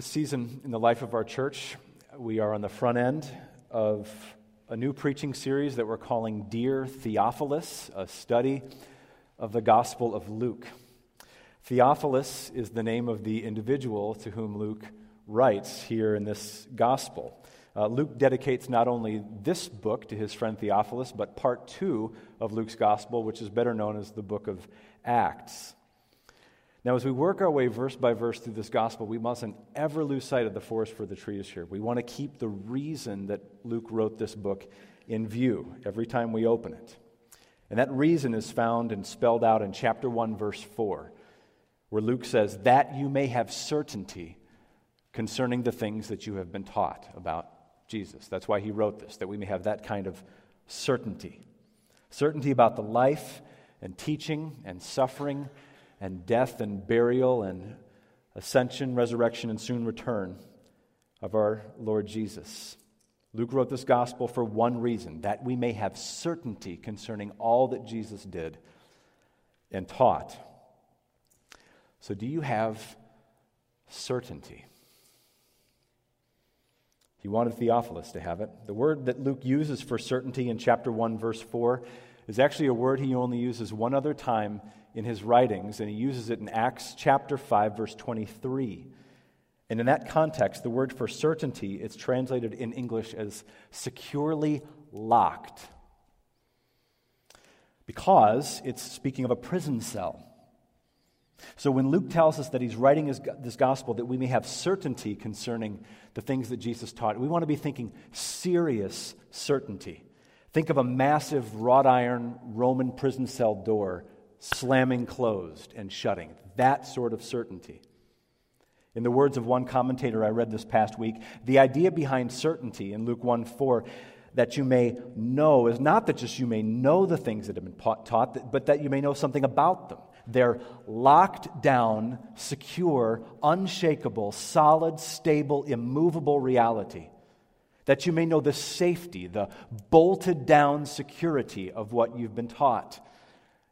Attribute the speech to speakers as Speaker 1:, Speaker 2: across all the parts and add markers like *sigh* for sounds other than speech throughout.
Speaker 1: This season in the life of our church, we are on the front end of a new preaching series that we're calling Dear Theophilus, a study of the Gospel of Luke. Theophilus is the name of the individual to whom Luke writes here in this Gospel. Uh, Luke dedicates not only this book to his friend Theophilus, but part two of Luke's Gospel, which is better known as the book of Acts. Now, as we work our way verse by verse through this gospel, we mustn't ever lose sight of the forest for the trees here. We want to keep the reason that Luke wrote this book in view every time we open it. And that reason is found and spelled out in chapter 1, verse 4, where Luke says, That you may have certainty concerning the things that you have been taught about Jesus. That's why he wrote this, that we may have that kind of certainty. Certainty about the life and teaching and suffering and death and burial and ascension, resurrection, and soon return of our Lord Jesus. Luke wrote this gospel for one reason that we may have certainty concerning all that Jesus did and taught. So, do you have certainty? He wanted Theophilus to have it. The word that Luke uses for certainty in chapter 1, verse 4, is actually a word he only uses one other time in his writings, and he uses it in Acts chapter 5, verse 23. And in that context, the word for certainty, it's translated in English as securely locked. Because it's speaking of a prison cell. So when Luke tells us that he's writing his, this gospel that we may have certainty concerning the things that Jesus taught, we want to be thinking serious certainty. Think of a massive wrought iron Roman prison cell door slamming closed and shutting. That sort of certainty. In the words of one commentator I read this past week, the idea behind certainty in Luke 1 4 that you may know is not that just you may know the things that have been taught, but that you may know something about them. They're locked down, secure, unshakable, solid, stable, immovable reality. That you may know the safety, the bolted down security of what you've been taught.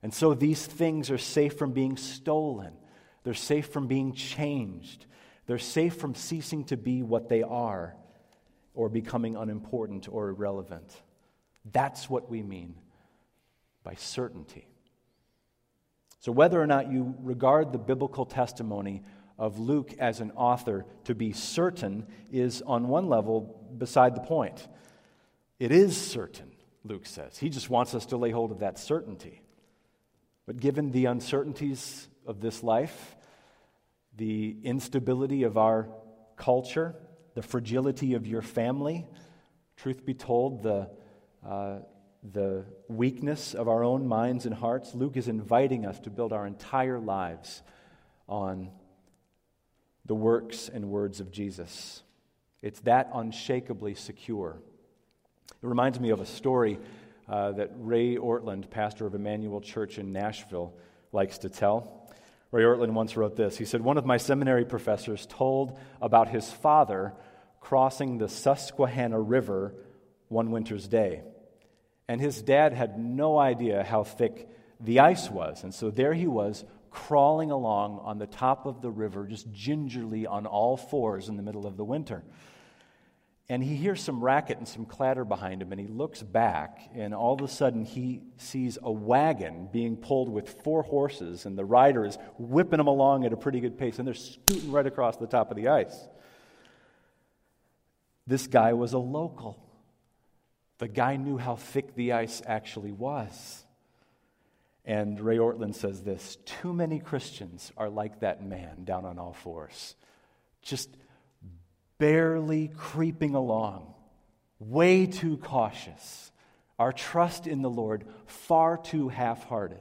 Speaker 1: And so these things are safe from being stolen, they're safe from being changed, they're safe from ceasing to be what they are or becoming unimportant or irrelevant. That's what we mean by certainty. So, whether or not you regard the biblical testimony of Luke as an author to be certain is, on one level, beside the point. It is certain, Luke says. He just wants us to lay hold of that certainty. But given the uncertainties of this life, the instability of our culture, the fragility of your family, truth be told, the, uh, the weakness of our own minds and hearts, Luke is inviting us to build our entire lives on the works and words of Jesus. It's that unshakably secure. It reminds me of a story uh, that Ray Ortlund, pastor of Immanuel Church in Nashville, likes to tell. Ray Ortlund once wrote this. He said, One of my seminary professors told about his father crossing the Susquehanna River one winter's day. And his dad had no idea how thick the ice was. And so there he was, crawling along on the top of the river, just gingerly on all fours in the middle of the winter and he hears some racket and some clatter behind him, and he looks back, and all of a sudden he sees a wagon being pulled with four horses, and the rider is whipping them along at a pretty good pace, and they're scooting right across the top of the ice. This guy was a local. The guy knew how thick the ice actually was. And Ray Ortlund says this Too many Christians are like that man down on all fours. Just barely creeping along, way too cautious, our trust in the Lord far too half hearted.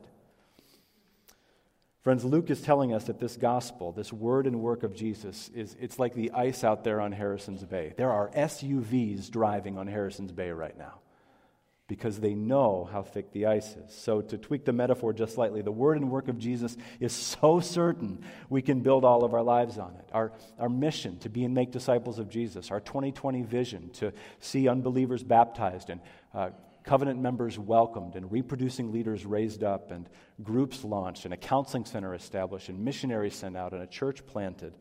Speaker 1: Friends, Luke is telling us that this gospel, this word and work of Jesus, is it's like the ice out there on Harrison's Bay. There are SUVs driving on Harrison's Bay right now because they know how thick the ice is. So, to tweak the metaphor just slightly, the word and work of Jesus is so certain we can build all of our lives on it. Our, our mission to be and make disciples of Jesus, our 2020 vision to see unbelievers baptized and uh, covenant members welcomed and reproducing leaders raised up and groups launched and a counseling center established and missionaries sent out and a church planted.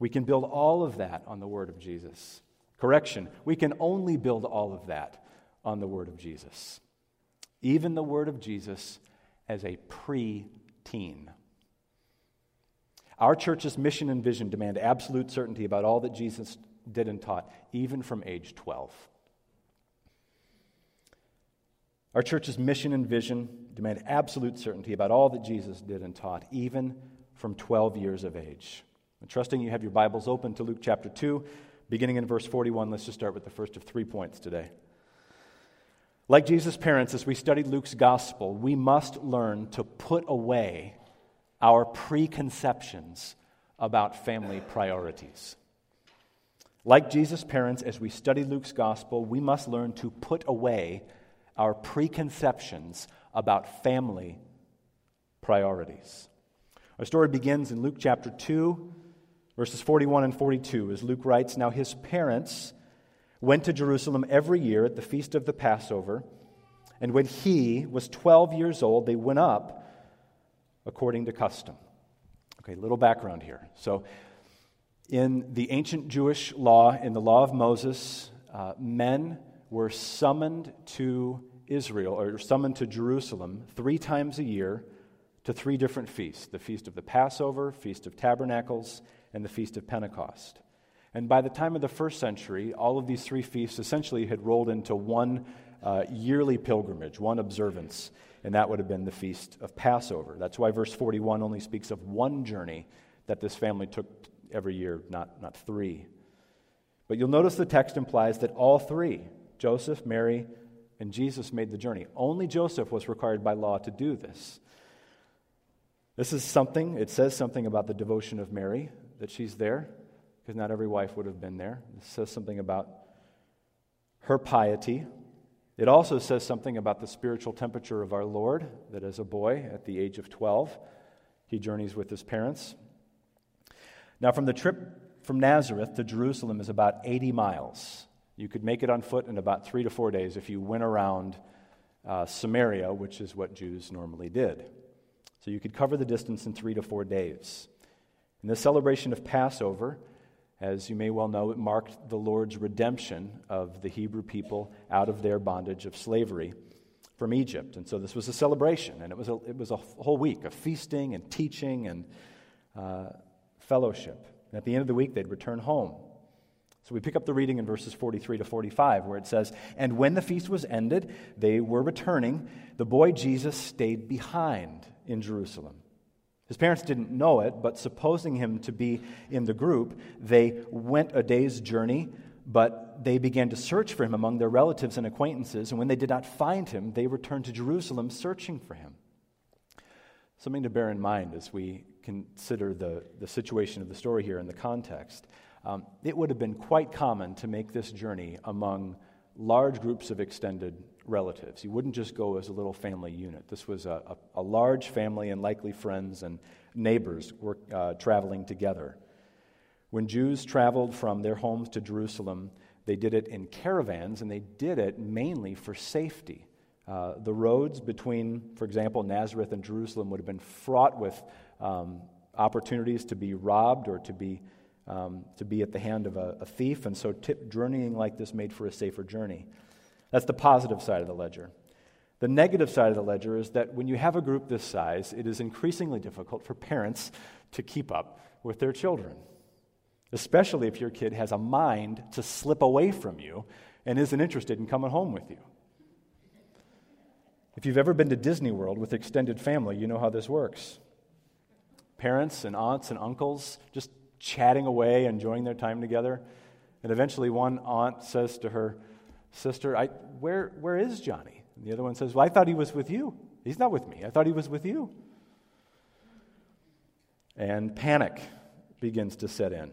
Speaker 1: We can build all of that on the Word of Jesus. Correction, we can only build all of that on the Word of Jesus. Even the Word of Jesus as a pre teen. Our church's mission and vision demand absolute certainty about all that Jesus did and taught, even from age 12. Our church's mission and vision demand absolute certainty about all that Jesus did and taught, even from 12 years of age. And trusting you have your Bibles open to Luke chapter 2, beginning in verse 41, let's just start with the first of three points today. Like Jesus' parents, as we studied Luke's gospel, we must learn to put away our preconceptions about family priorities. Like Jesus' parents, as we study Luke's gospel, we must learn to put away our preconceptions about family priorities. Our story begins in Luke chapter 2, verses 41 and 42, as Luke writes Now his parents went to Jerusalem every year at the feast of the Passover, and when he was 12 years old, they went up according to custom. Okay, little background here. So, in the ancient Jewish law, in the law of Moses, uh, men were summoned to Israel or summoned to Jerusalem three times a year to three different feasts the Feast of the Passover, Feast of Tabernacles, and the Feast of Pentecost. And by the time of the first century, all of these three feasts essentially had rolled into one uh, yearly pilgrimage, one observance, and that would have been the Feast of Passover. That's why verse 41 only speaks of one journey that this family took every year, not, not three. But you'll notice the text implies that all three, Joseph, Mary, and Jesus, made the journey. Only Joseph was required by law to do this. This is something, it says something about the devotion of Mary, that she's there, because not every wife would have been there. It says something about her piety. It also says something about the spiritual temperature of our Lord, that as a boy, at the age of 12, he journeys with his parents. Now, from the trip from Nazareth to Jerusalem is about 80 miles. You could make it on foot in about three to four days if you went around uh, Samaria, which is what Jews normally did. So you could cover the distance in three to four days. In the celebration of Passover, as you may well know, it marked the Lord's redemption of the Hebrew people out of their bondage of slavery from Egypt. And so this was a celebration, and it was a, it was a whole week of feasting and teaching and uh, fellowship. And at the end of the week, they'd return home. So we pick up the reading in verses 43 to 45, where it says, And when the feast was ended, they were returning. The boy Jesus stayed behind in Jerusalem. His parents didn't know it, but supposing him to be in the group, they went a day's journey, but they began to search for him among their relatives and acquaintances. And when they did not find him, they returned to Jerusalem searching for him. Something to bear in mind as we consider the, the situation of the story here in the context. Um, it would have been quite common to make this journey among large groups of extended relatives. You wouldn't just go as a little family unit. This was a, a, a large family and likely friends and neighbors were uh, traveling together. When Jews traveled from their homes to Jerusalem, they did it in caravans and they did it mainly for safety. Uh, the roads between, for example, Nazareth and Jerusalem would have been fraught with um, opportunities to be robbed or to be, um, to be at the hand of a, a thief, and so journeying like this made for a safer journey. That's the positive side of the ledger. The negative side of the ledger is that when you have a group this size, it is increasingly difficult for parents to keep up with their children, especially if your kid has a mind to slip away from you and isn't interested in coming home with you. If you've ever been to Disney World with extended family, you know how this works. Parents and aunts and uncles just chatting away, enjoying their time together. And eventually, one aunt says to her, Sister, I, where, where is Johnny? And the other one says, Well, I thought he was with you. He's not with me. I thought he was with you. And panic begins to set in.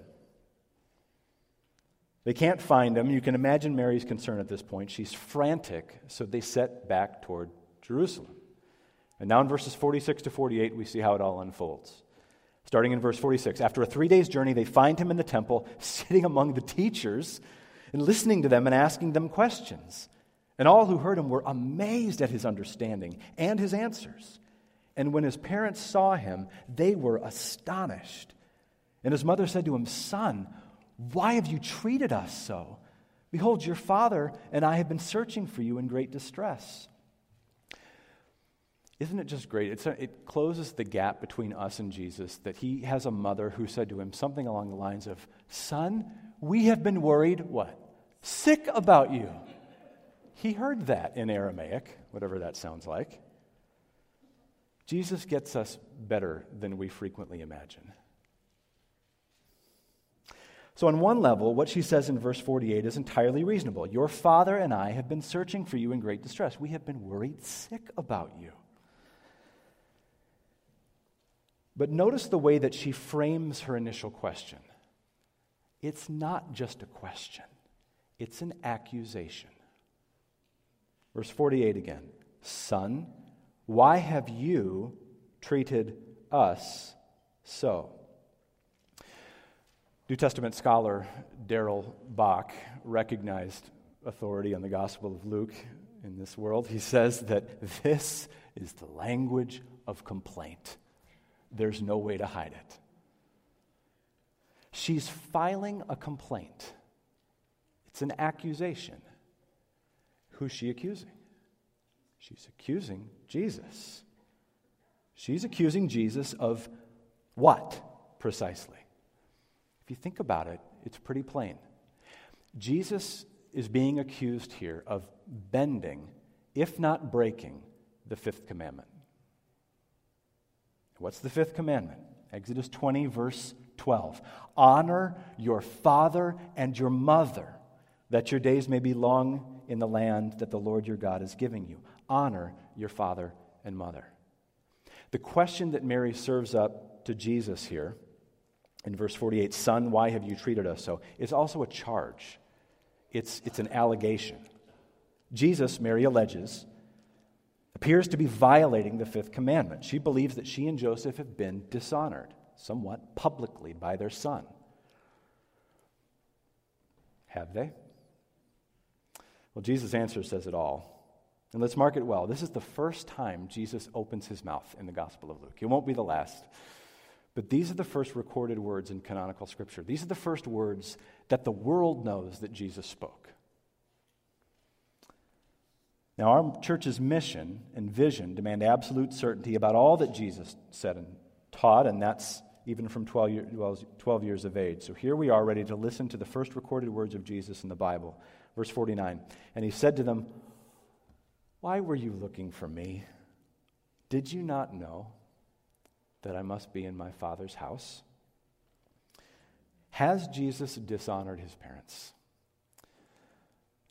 Speaker 1: They can't find him. You can imagine Mary's concern at this point. She's frantic, so they set back toward Jerusalem. And now in verses 46 to 48, we see how it all unfolds. Starting in verse 46, after a three days journey, they find him in the temple, *laughs* sitting among the teachers and listening to them and asking them questions. And all who heard him were amazed at his understanding and his answers. And when his parents saw him, they were astonished. And his mother said to him, Son, why have you treated us so? Behold, your father and I have been searching for you in great distress. Isn't it just great? A, it closes the gap between us and Jesus that he has a mother who said to him something along the lines of, Son, we have been worried, what? Sick about you. He heard that in Aramaic, whatever that sounds like. Jesus gets us better than we frequently imagine. So, on one level, what she says in verse 48 is entirely reasonable. Your father and I have been searching for you in great distress. We have been worried sick about you. But notice the way that she frames her initial question. It's not just a question, it's an accusation. Verse 48 again Son, why have you treated us so? New Testament scholar Darrell Bock recognized authority on the Gospel of Luke in this world. He says that this is the language of complaint. There's no way to hide it. She's filing a complaint, it's an accusation. Who's she accusing? She's accusing Jesus. She's accusing Jesus of what precisely? If you think about it, it's pretty plain. Jesus is being accused here of bending, if not breaking, the fifth commandment. What's the fifth commandment? Exodus 20, verse 12. Honor your father and your mother, that your days may be long in the land that the Lord your God is giving you. Honor your father and mother. The question that Mary serves up to Jesus here in verse 48 Son, why have you treated us so? It's also a charge, it's, it's an allegation. Jesus, Mary alleges, appears to be violating the fifth commandment. She believes that she and Joseph have been dishonored, somewhat publicly, by their son. Have they? Well, Jesus' answer says it all. And let's mark it well. This is the first time Jesus opens his mouth in the Gospel of Luke. It won't be the last. But these are the first recorded words in canonical scripture. These are the first words that the world knows that Jesus spoke. Now, our church's mission and vision demand absolute certainty about all that Jesus said and taught, and that's even from 12, year, 12 years of age. So here we are ready to listen to the first recorded words of Jesus in the Bible. Verse 49 And he said to them, Why were you looking for me? Did you not know that I must be in my Father's house? Has Jesus dishonored his parents?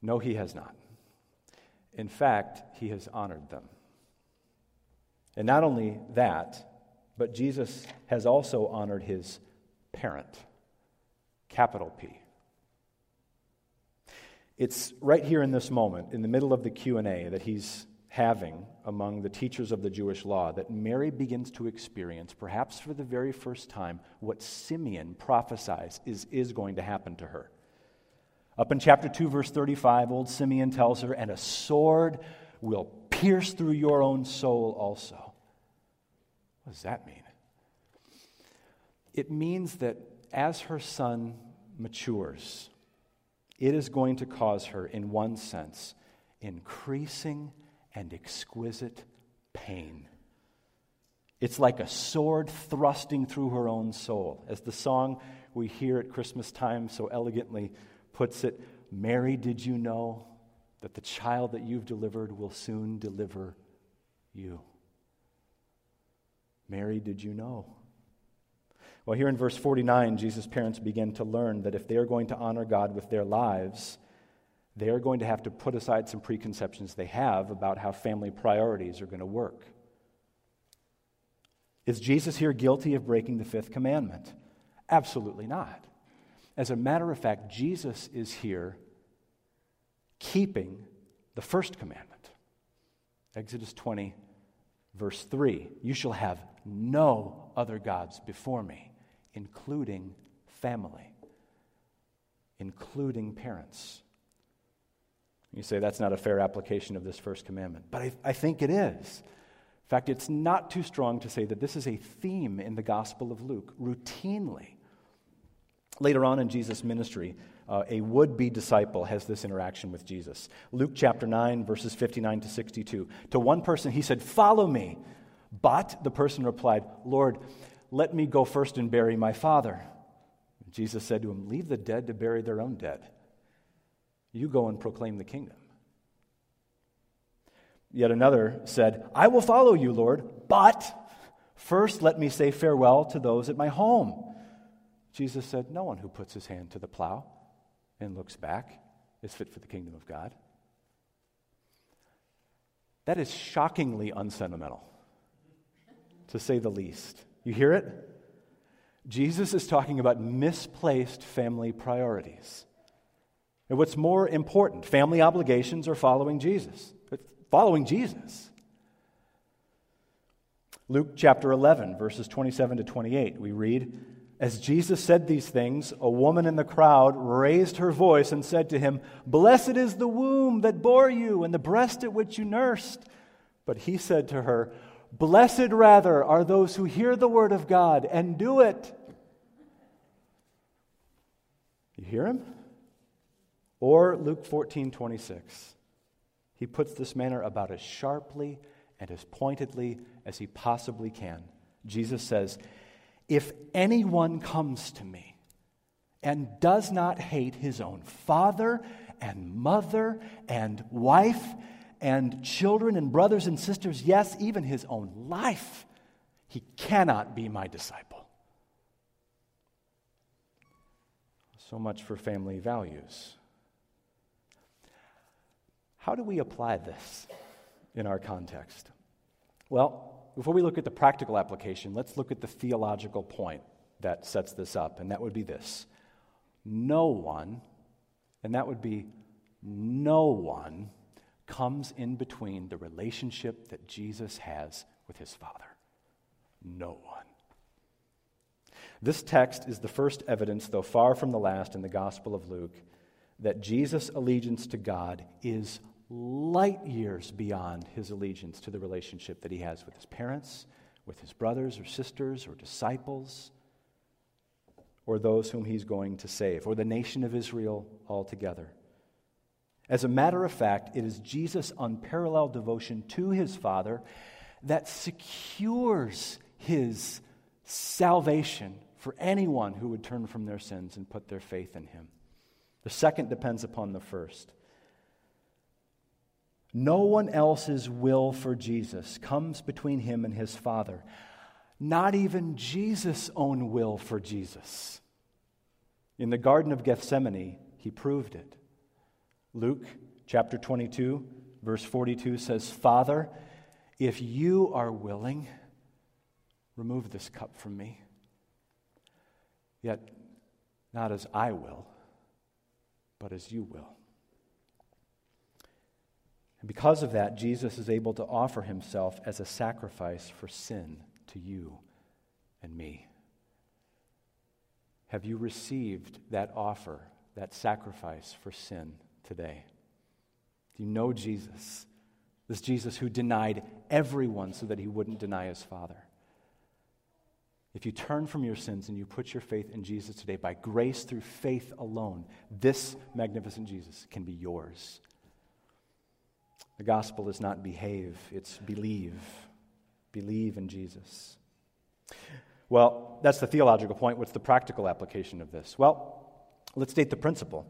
Speaker 1: No, he has not. In fact, he has honored them. And not only that, but Jesus has also honored his parent, capital P. It's right here in this moment, in the middle of the Q&A that he's having among the teachers of the Jewish law that Mary begins to experience, perhaps for the very first time, what Simeon prophesies is, is going to happen to her. Up in chapter 2, verse 35, old Simeon tells her, And a sword will pierce through your own soul also. What does that mean? It means that as her son matures, it is going to cause her, in one sense, increasing and exquisite pain. It's like a sword thrusting through her own soul. As the song we hear at Christmas time so elegantly puts it Mary, did you know that the child that you've delivered will soon deliver you? Mary, did you know? Well, here in verse 49, Jesus' parents begin to learn that if they are going to honor God with their lives, they are going to have to put aside some preconceptions they have about how family priorities are going to work. Is Jesus here guilty of breaking the fifth commandment? Absolutely not. As a matter of fact, Jesus is here keeping the first commandment. Exodus 20, verse 3 You shall have no other gods before me, including family, including parents. You say that's not a fair application of this first commandment, but I, I, think it is. In fact, it's not too strong to say that this is a theme in the Gospel of Luke. Routinely, Later on in Jesus' ministry, uh, a would be disciple has this interaction with Jesus. Luke chapter 9, verses 59 to 62. To one person, he said, Follow me. But the person replied, Lord, let me go first and bury my father. Jesus said to him, Leave the dead to bury their own dead. You go and proclaim the kingdom. Yet another said, I will follow you, Lord, but first let me say farewell to those at my home. Jesus said, No one who puts his hand to the plow and looks back is fit for the kingdom of God. That is shockingly unsentimental, to say the least. You hear it? Jesus is talking about misplaced family priorities. And what's more important, family obligations or following Jesus? Following Jesus. Luke chapter 11, verses 27 to 28, we read, As Jesus said these things, a woman in the crowd raised her voice and said to him, Blessed is the womb that bore you and the breast at which you nursed. But he said to her, Blessed rather are those who hear the word of God and do it. You hear him? Or Luke 14, 26. He puts this manner about as sharply and as pointedly as he possibly can. Jesus says, If anyone comes to me and does not hate his own father and mother and wife and children and brothers and sisters, yes, even his own life, he cannot be my disciple. So much for family values. How do we apply this in our context? Well, before we look at the practical application, let's look at the theological point that sets this up, and that would be this no one, and that would be no one, comes in between the relationship that Jesus has with his Father. No one. This text is the first evidence, though far from the last, in the Gospel of Luke that Jesus' allegiance to God is light years beyond his allegiance to the relationship that he has with his parents, with his brothers or sisters or disciples, or those whom he's going to save, or the nation of Israel altogether. As a matter of fact, it is Jesus' unparalleled devotion to his Father that secures his salvation for anyone who would turn from their sins and put their faith in him. The second depends upon the first. No one else's will for Jesus comes between him and his Father. Not even Jesus' own will for Jesus. In the Garden of Gethsemane, he proved it. Luke chapter 22, verse 42 says, Father, if you are willing, remove this cup from me. Yet, not as I will, but as you will. And because of that, Jesus is able to offer himself as a sacrifice for sin to you and me. Have you received that offer, that sacrifice for sin today? Do you know Jesus? This Jesus who denied everyone so that he wouldn't deny his Father. If you turn from your sins and you put your faith in Jesus today, by grace through faith alone, this magnificent Jesus can be yours. The gospel is not behave, it's believe. Believe in Jesus. Well, that's the theological point. What's the practical application of this? Well, let's state the principle.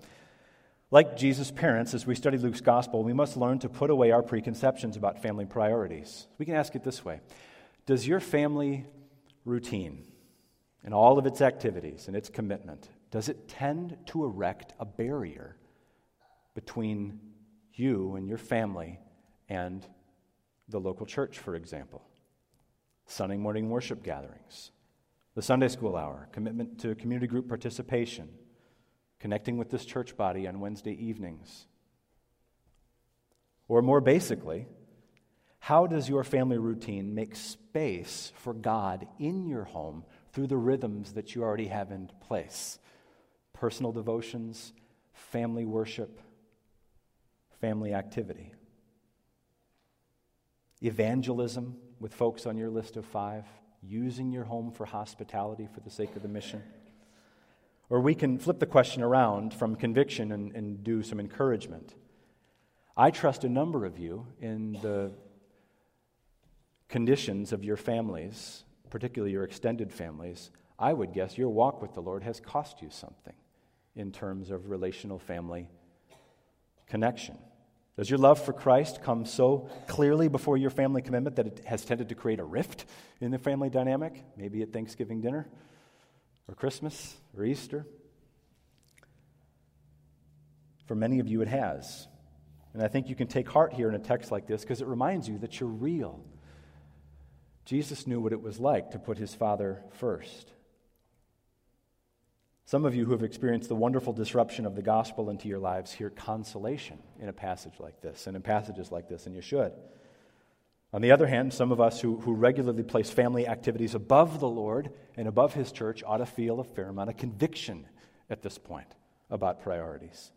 Speaker 1: Like Jesus' parents, as we study Luke's gospel, we must learn to put away our preconceptions about family priorities. We can ask it this way Does your family routine and all of its activities and its commitment, does it tend to erect a barrier between you and your family and the local church, for example. Sunday morning worship gatherings, the Sunday school hour, commitment to community group participation, connecting with this church body on Wednesday evenings. Or more basically, how does your family routine make space for God in your home through the rhythms that you already have in place? Personal devotions, family worship, family activity. Evangelism with folks on your list of five, using your home for hospitality for the sake of the mission. Or we can flip the question around from conviction and, and do some encouragement. I trust a number of you in the conditions of your families, particularly your extended families. I would guess your walk with the Lord has cost you something in terms of relational family connection. Does your love for Christ come so clearly before your family commitment that it has tended to create a rift in the family dynamic? Maybe at Thanksgiving dinner or Christmas or Easter? For many of you, it has. And I think you can take heart here in a text like this because it reminds you that you're real. Jesus knew what it was like to put his Father first. Some of you who have experienced the wonderful disruption of the gospel into your lives hear consolation in a passage like this and in passages like this, and you should. On the other hand, some of us who, who regularly place family activities above the Lord and above His church ought to feel a fair amount of conviction at this point about priorities.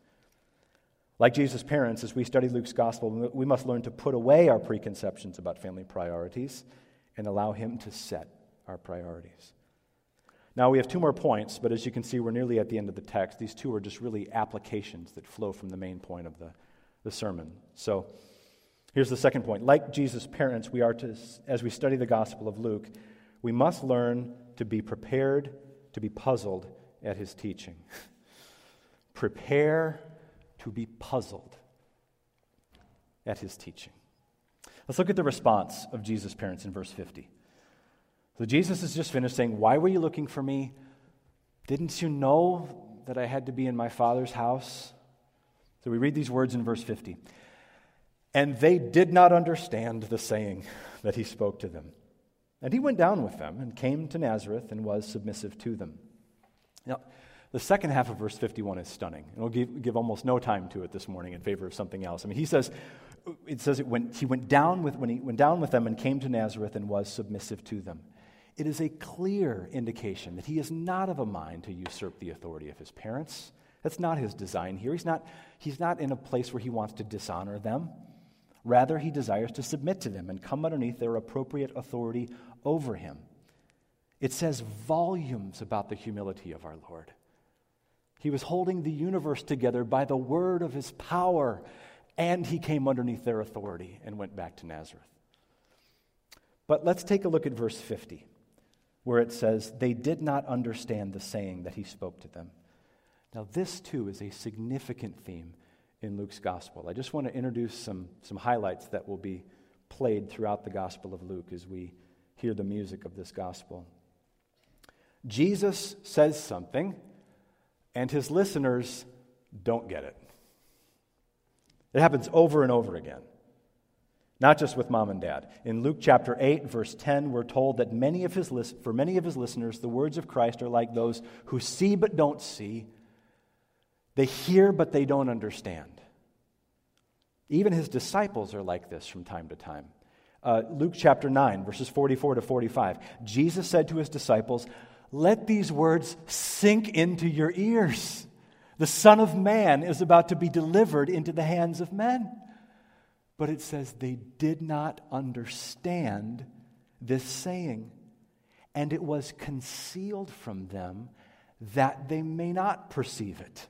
Speaker 1: Like Jesus' parents, as we study Luke's gospel, we must learn to put away our preconceptions about family priorities and allow Him to set our priorities. Now, we have two more points, but as you can see, we're nearly at the end of the text. These two are just really applications that flow from the main point of the, the sermon. So, here's the second point. Like Jesus' parents, we are to, as we study the Gospel of Luke, we must learn to be prepared to be puzzled at his teaching. *laughs* Prepare to be puzzled at his teaching. Let's look at the response of Jesus' parents in verse 50. So Jesus has just finished saying, Why were you looking for me? Didn't you know that I had to be in my Father's house? So we read these words in verse 50. And they did not understand the saying that he spoke to them. And he went down with them and came to Nazareth and was submissive to them. Now, the second half of verse 51 is stunning. And we'll give, give almost no time to it this morning in favor of something else. I mean, he says, it says it when he went down with when he went down with them and came to Nazareth and was submissive to them it is a clear indication that he is not of a mind to usurp the authority of his parents. That's not his design here. He's not, he's not in a place where he wants to dishonor them. Rather, he desires to submit to them and come underneath their appropriate authority over him. It says volumes about the humility of our Lord. He was holding the universe together by the word of his power, and he came underneath their authority and went back to Nazareth. But let's take a look at verse 50 where it says, They did not understand the saying that he spoke to them. Now, this too is a significant theme in Luke's gospel. I just want to introduce some, some highlights that will be played throughout the gospel of Luke as we hear the music of this gospel. Jesus says something, and his listeners don't get it. It happens over and over again not just with mom and dad. In Luke chapter 8, verse 10, we're told that many of his, for many of his listeners, the words of Christ are like those who see but don't see. They hear but they don't understand. Even his disciples are like this from time to time. Uh, Luke chapter 9, verses 44 to 45. Jesus said to his disciples, Let these words sink into your ears. The Son of Man is about to be delivered into the hands of men. But it says they did not understand this saying, and it was concealed from them that they may not perceive it.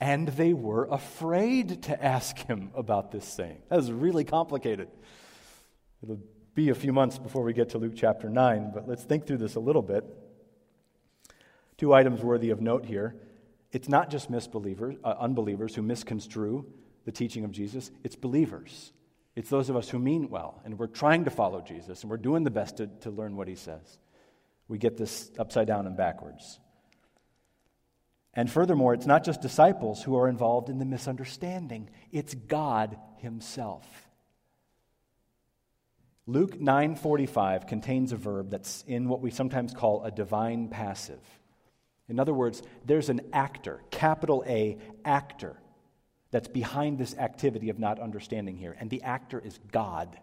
Speaker 1: And they were afraid to ask him about this saying. That was really complicated. It'll be a few months before we get to Luke chapter 9, but let's think through this a little bit. Two items worthy of note here. It's not just misbelievers, uh, unbelievers who misconstrue the teaching of Jesus, it's believers. It's those of us who mean well, and we're trying to follow Jesus, and we're doing the best to, to learn what he says. We get this upside down and backwards. And furthermore, it's not just disciples who are involved in the misunderstanding, it's God himself. Luke 9:45 contains a verb that's in what we sometimes call a divine passive. In other words, there's an actor, capital A, actor that's behind this activity of not understanding here. And the actor is God.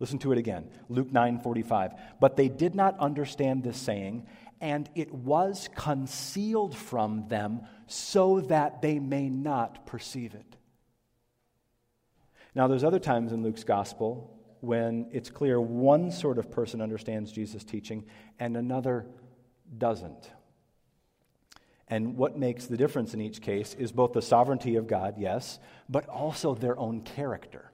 Speaker 1: Listen to it again. Luke 9:45. But they did not understand this saying, and it was concealed from them so that they may not perceive it. Now there's other times in Luke's gospel when it's clear one sort of person understands Jesus' teaching and another doesn't. And what makes the difference in each case is both the sovereignty of God, yes, but also their own character.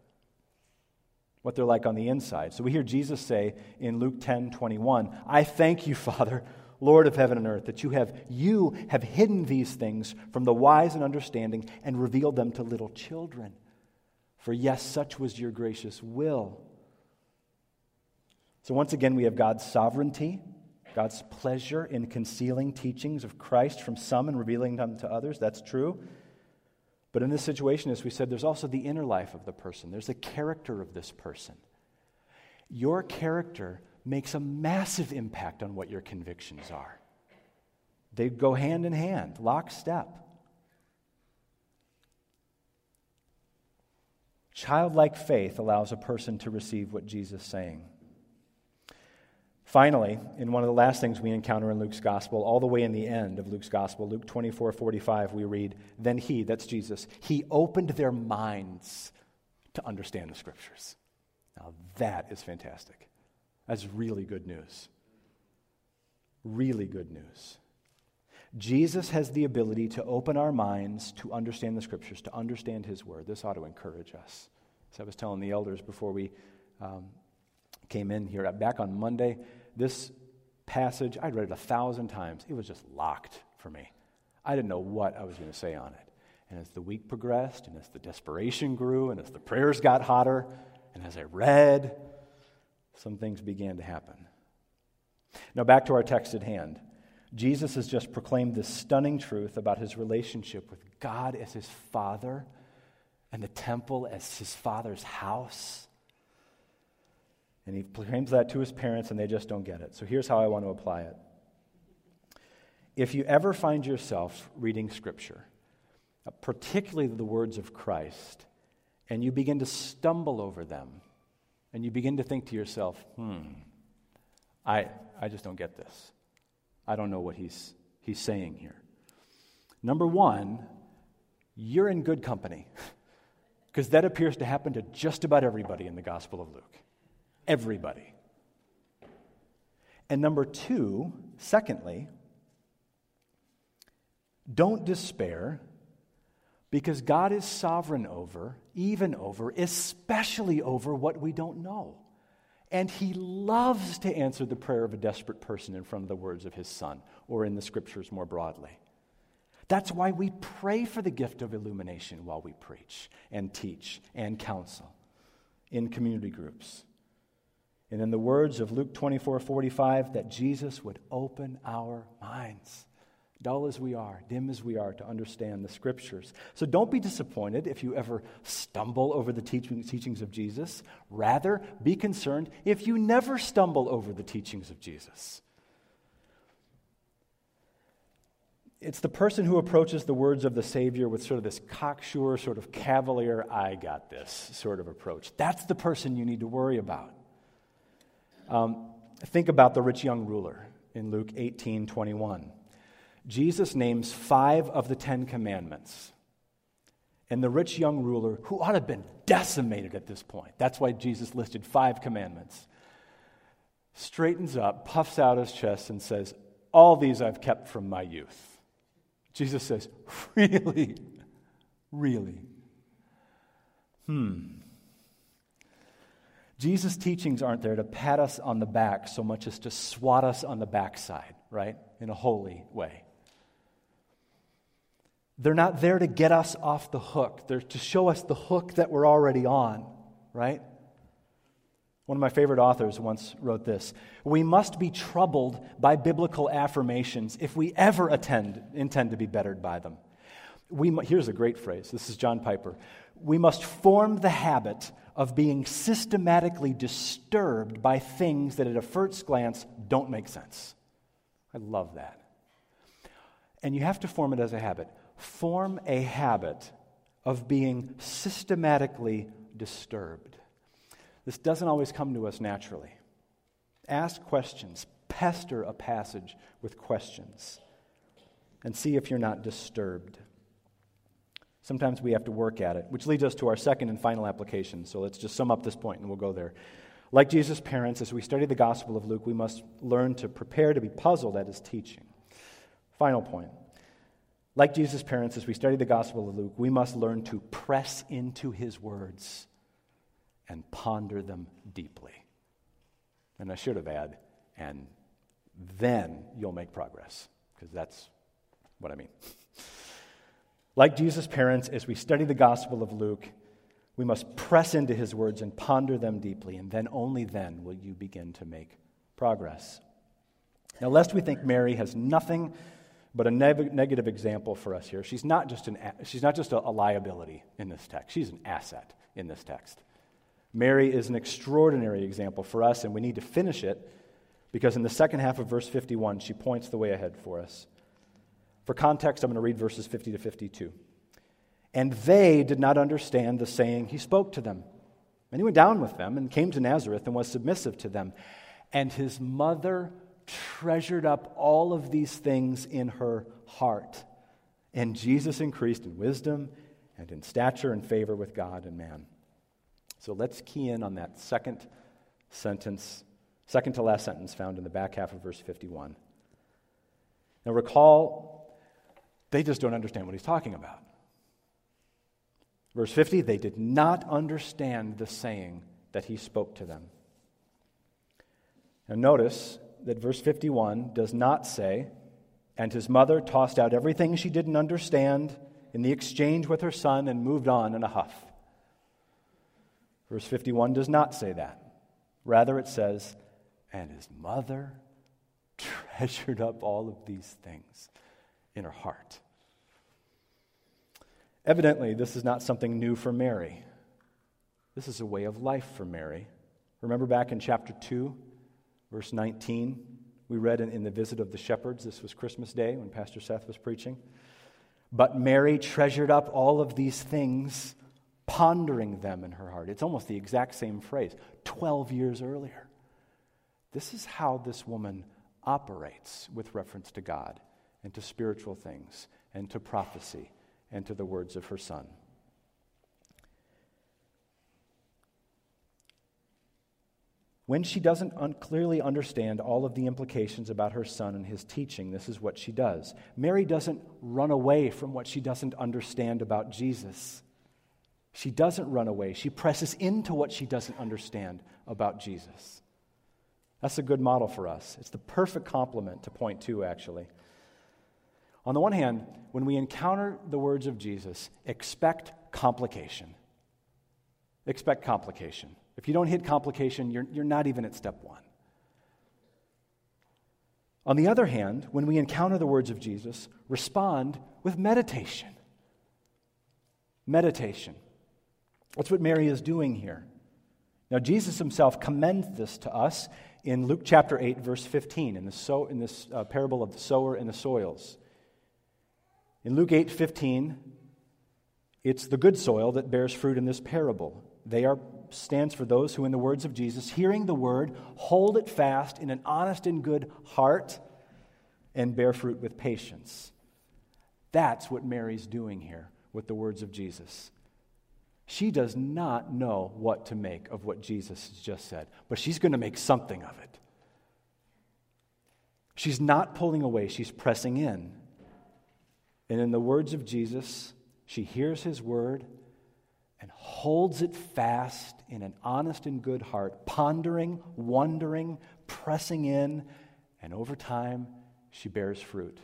Speaker 1: What they're like on the inside. So we hear Jesus say in Luke 10 21, I thank you, Father, Lord of heaven and earth, that you have, you have hidden these things from the wise and understanding and revealed them to little children. For yes, such was your gracious will. So once again, we have God's sovereignty God's pleasure in concealing teachings of Christ from some and revealing them to others. That's true. But in this situation, as we said, there's also the inner life of the person, there's the character of this person. Your character makes a massive impact on what your convictions are. They go hand in hand, lockstep. Childlike faith allows a person to receive what Jesus is saying. Finally, in one of the last things we encounter in Luke's gospel, all the way in the end of Luke's gospel, Luke 24 45, we read, Then he, that's Jesus, he opened their minds to understand the scriptures. Now that is fantastic. That's really good news. Really good news. Jesus has the ability to open our minds to understand the scriptures, to understand his word. This ought to encourage us. As I was telling the elders before we um, came in here, back on Monday, this passage, I'd read it a thousand times. It was just locked for me. I didn't know what I was going to say on it. And as the week progressed, and as the desperation grew, and as the prayers got hotter, and as I read, some things began to happen. Now, back to our text at hand. Jesus has just proclaimed this stunning truth about his relationship with God as his Father and the temple as his Father's house. And he proclaims that to his parents, and they just don't get it. So here's how I want to apply it. If you ever find yourself reading Scripture, particularly the words of Christ, and you begin to stumble over them, and you begin to think to yourself, hmm, I, I just don't get this. I don't know what he's, he's saying here. Number one, you're in good company, *laughs* because that appears to happen to just about everybody in the Gospel of Luke everybody. And number two, secondly, don't despair because God is sovereign over, even over, especially over what we don't know. And He loves to answer the prayer of a desperate person in front of the words of His Son or in the scriptures more broadly. That's why we pray for the gift of illumination while we preach and teach and counsel in community groups. And in the words of Luke 24 45, that Jesus would open our minds, dull as we are, dim as we are, to understand the scriptures. So don't be disappointed if you ever stumble over the teachings of Jesus. Rather, be concerned if you never stumble over the teachings of Jesus. It's the person who approaches the words of the Savior with sort of this cocksure, sort of cavalier, I got this sort of approach. That's the person you need to worry about. Um, think about the rich young ruler in Luke 18 21. Jesus names five of the Ten Commandments. And the rich young ruler, who ought to have been decimated at this point, that's why Jesus listed five commandments, straightens up, puffs out his chest, and says, All these I've kept from my youth. Jesus says, *laughs* Really? Really? Hmm. Jesus' teachings aren't there to pat us on the back so much as to swat us on the backside, right? In a holy way. They're not there to get us off the hook. They're to show us the hook that we're already on, right? One of my favorite authors once wrote this We must be troubled by biblical affirmations if we ever attend, intend to be bettered by them. We, here's a great phrase. This is John Piper. We must form the habit of being systematically disturbed by things that at a first glance don't make sense. I love that. And you have to form it as a habit. Form a habit of being systematically disturbed. This doesn't always come to us naturally. Ask questions, pester a passage with questions, and see if you're not disturbed. Sometimes we have to work at it, which leads us to our second and final application. So let's just sum up this point and we'll go there. Like Jesus' parents, as we study the Gospel of Luke, we must learn to prepare to be puzzled at his teaching. Final point Like Jesus' parents, as we study the Gospel of Luke, we must learn to press into his words and ponder them deeply. And I should have added, and then you'll make progress, because that's what I mean. Like Jesus' parents, as we study the Gospel of Luke, we must press into his words and ponder them deeply, and then only then will you begin to make progress. Now, lest we think Mary has nothing but a ne- negative example for us here, she's not just, an, she's not just a, a liability in this text, she's an asset in this text. Mary is an extraordinary example for us, and we need to finish it because in the second half of verse 51, she points the way ahead for us. For context, I'm going to read verses 50 to 52. And they did not understand the saying he spoke to them. And he went down with them and came to Nazareth and was submissive to them. And his mother treasured up all of these things in her heart. And Jesus increased in wisdom and in stature and favor with God and man. So let's key in on that second sentence, second to last sentence found in the back half of verse 51. Now recall, they just don't understand what he's talking about. Verse 50 they did not understand the saying that he spoke to them. Now, notice that verse 51 does not say, and his mother tossed out everything she didn't understand in the exchange with her son and moved on in a huff. Verse 51 does not say that. Rather, it says, and his mother *laughs* treasured up all of these things in her heart. Evidently, this is not something new for Mary. This is a way of life for Mary. Remember back in chapter 2, verse 19, we read in, in, the visit of the shepherds, this was Christmas Day when Pastor Seth was preaching. But Mary treasured up all of these things, pondering them in her heart. It's almost the exact same phrase, 12 years earlier. This is how this woman operates with reference to God and to spiritual things and to prophecy and to the words of her son. When she doesn't un- clearly understand all of the implications about her son and his teaching, this is what she does. Mary doesn't run away from what she doesn't understand about Jesus. She doesn't run away. She presses into what she doesn't understand about Jesus. That's a good model for us. It's the perfect complement to point two, actually. On the one hand, when we encounter the words of Jesus, expect complication. Expect complication. If you don't hit complication, you're, you're not even at step one. On the other hand, when we encounter the words of Jesus, respond with meditation. Meditation. That's what Mary is doing here. Now, Jesus himself commends this to us in Luke chapter 8, verse 15, in, the so, in this uh, parable of the sower and the soils. In Luke 8 15, it's the good soil that bears fruit in this parable. They are stands for those who, in the words of Jesus, hearing the word, hold it fast in an honest and good heart and bear fruit with patience. That's what Mary's doing here with the words of Jesus. She does not know what to make of what Jesus has just said, but she's going to make something of it. She's not pulling away, she's pressing in. And in the words of Jesus, she hears his word and holds it fast in an honest and good heart, pondering, wondering, pressing in, and over time, she bears fruit.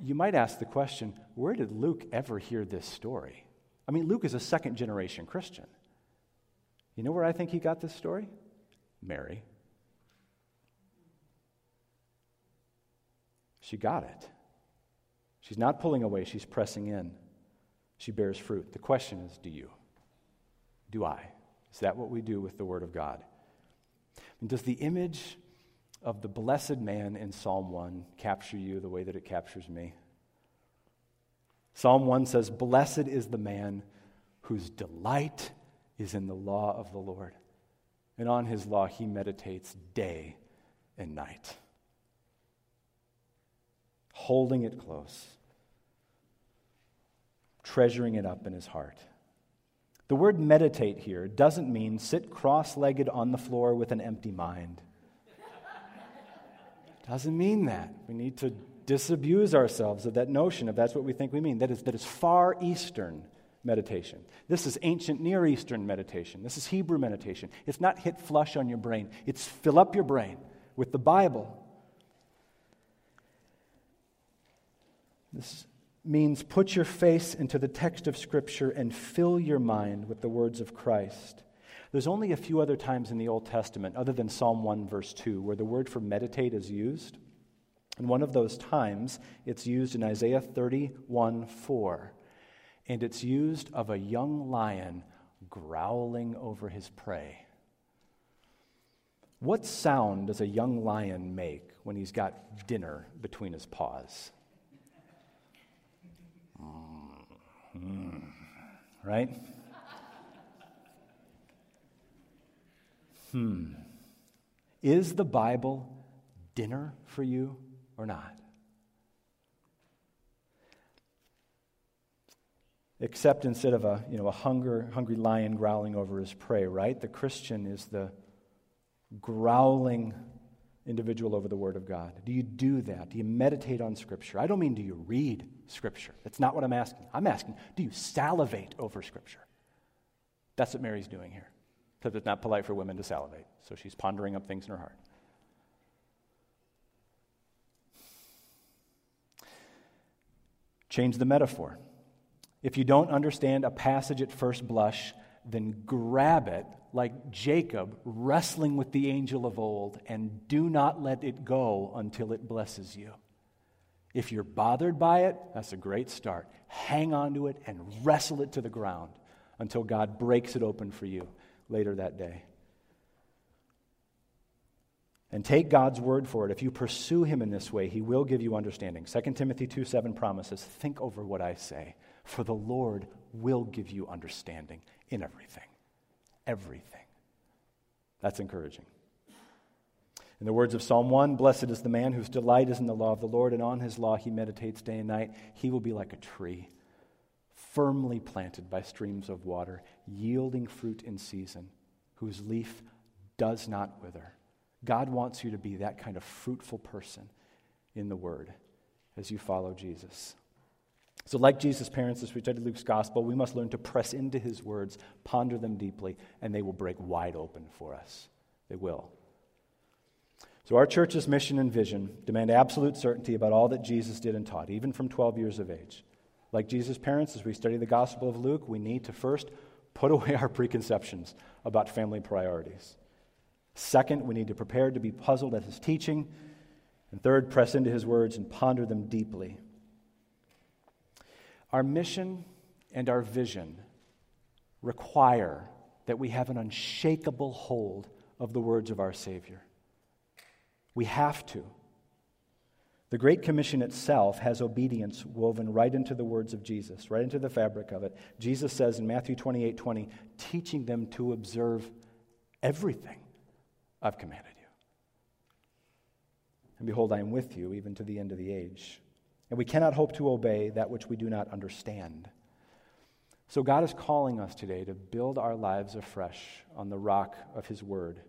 Speaker 1: You might ask the question where did Luke ever hear this story? I mean, Luke is a second generation Christian. You know where I think he got this story? Mary. She got it. She's not pulling away, she's pressing in. She bears fruit. The question is do you? Do I? Is that what we do with the Word of God? And does the image of the blessed man in Psalm 1 capture you the way that it captures me? Psalm 1 says, Blessed is the man whose delight is in the law of the Lord, and on his law he meditates day and night, holding it close treasuring it up in his heart. The word meditate here doesn't mean sit cross legged on the floor with an empty mind. *laughs* Doesn't mean that. We need to disabuse ourselves of that notion, if that's what we think we mean. That is, that is Far Eastern meditation. This is ancient Near Eastern meditation. This is Hebrew meditation. It's not hit flush on your brain, it's fill up your brain with the Bible. This means put your face into the text of Scripture and fill your mind with the words of Christ. There's only a few other times in the Old Testament, other than Psalm 1, verse 2, where the word for meditate is used. And one of those times, it's used in Isaiah 31, 4. And it's used of a young lion growling over his prey. What sound does a young lion make when he's got dinner between his paws? Mm. Right? Hmm. Is the Bible dinner for you or not? Except instead of a, you know, a hunger, hungry lion growling over his prey, right? The Christian is the growling individual over the Word of God? Do you do that? Do you meditate on Scripture? I don't mean do you read Scripture. That's not what I'm asking. I'm asking, do you salivate over Scripture? That's what Mary's doing here. Because it's not polite for women to salivate. So she's pondering up things in her heart. Change the metaphor. If you don't understand a passage at first blush, then grab it like Jacob wrestling with the angel of old and do not let it go until it blesses you. If you're bothered by it, that's a great start. Hang on to it and wrestle it to the ground until God breaks it open for you later that day. And take God's word for it. If you pursue him in this way, he will give you understanding. 2 Timothy 2 7 promises, Think over what I say, for the Lord will give you understanding in everything. Everything. That's encouraging. In the words of Psalm 1, blessed is the man whose delight is in the law of the Lord, and on his law he meditates day and night. He will be like a tree, firmly planted by streams of water, yielding fruit in season, whose leaf does not wither. God wants you to be that kind of fruitful person in the Word as you follow Jesus. So, like Jesus' parents, as we study Luke's gospel, we must learn to press into his words, ponder them deeply, and they will break wide open for us. They will. So, our church's mission and vision demand absolute certainty about all that Jesus did and taught, even from 12 years of age. Like Jesus' parents, as we study the gospel of Luke, we need to first put *laughs* away our preconceptions about family priorities. Second, we need to prepare to be puzzled at his teaching. And third, press into his words and ponder them deeply. Our mission and our vision require that we have an unshakable hold of the words of our Savior. We have to. The Great Commission itself has obedience woven right into the words of Jesus, right into the fabric of it. Jesus says in Matthew 28 20, teaching them to observe everything I've commanded you. And behold, I am with you even to the end of the age. And we cannot hope to obey that which we do not understand. So, God is calling us today to build our lives afresh on the rock of His Word.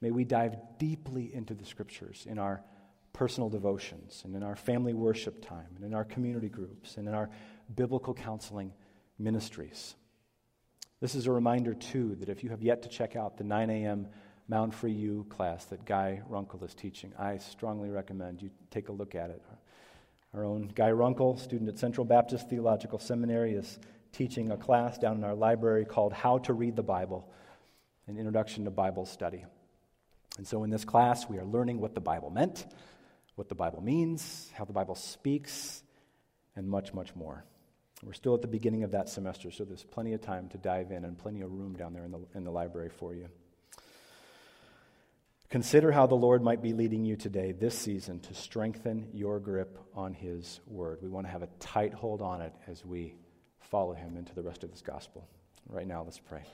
Speaker 1: May we dive deeply into the Scriptures in our personal devotions and in our family worship time and in our community groups and in our biblical counseling ministries. This is a reminder, too, that if you have yet to check out the 9 a.m. Mound Free U class that Guy Runkle is teaching, I strongly recommend you take a look at it. Our own Guy Runkle, student at Central Baptist Theological Seminary, is teaching a class down in our library called How to Read the Bible, an introduction to Bible study. And so in this class, we are learning what the Bible meant, what the Bible means, how the Bible speaks, and much, much more. We're still at the beginning of that semester, so there's plenty of time to dive in and plenty of room down there in the, in the library for you. Consider how the Lord might be leading you today, this season, to strengthen your grip on His word. We want to have a tight hold on it as we follow Him into the rest of this gospel. Right now, let's pray.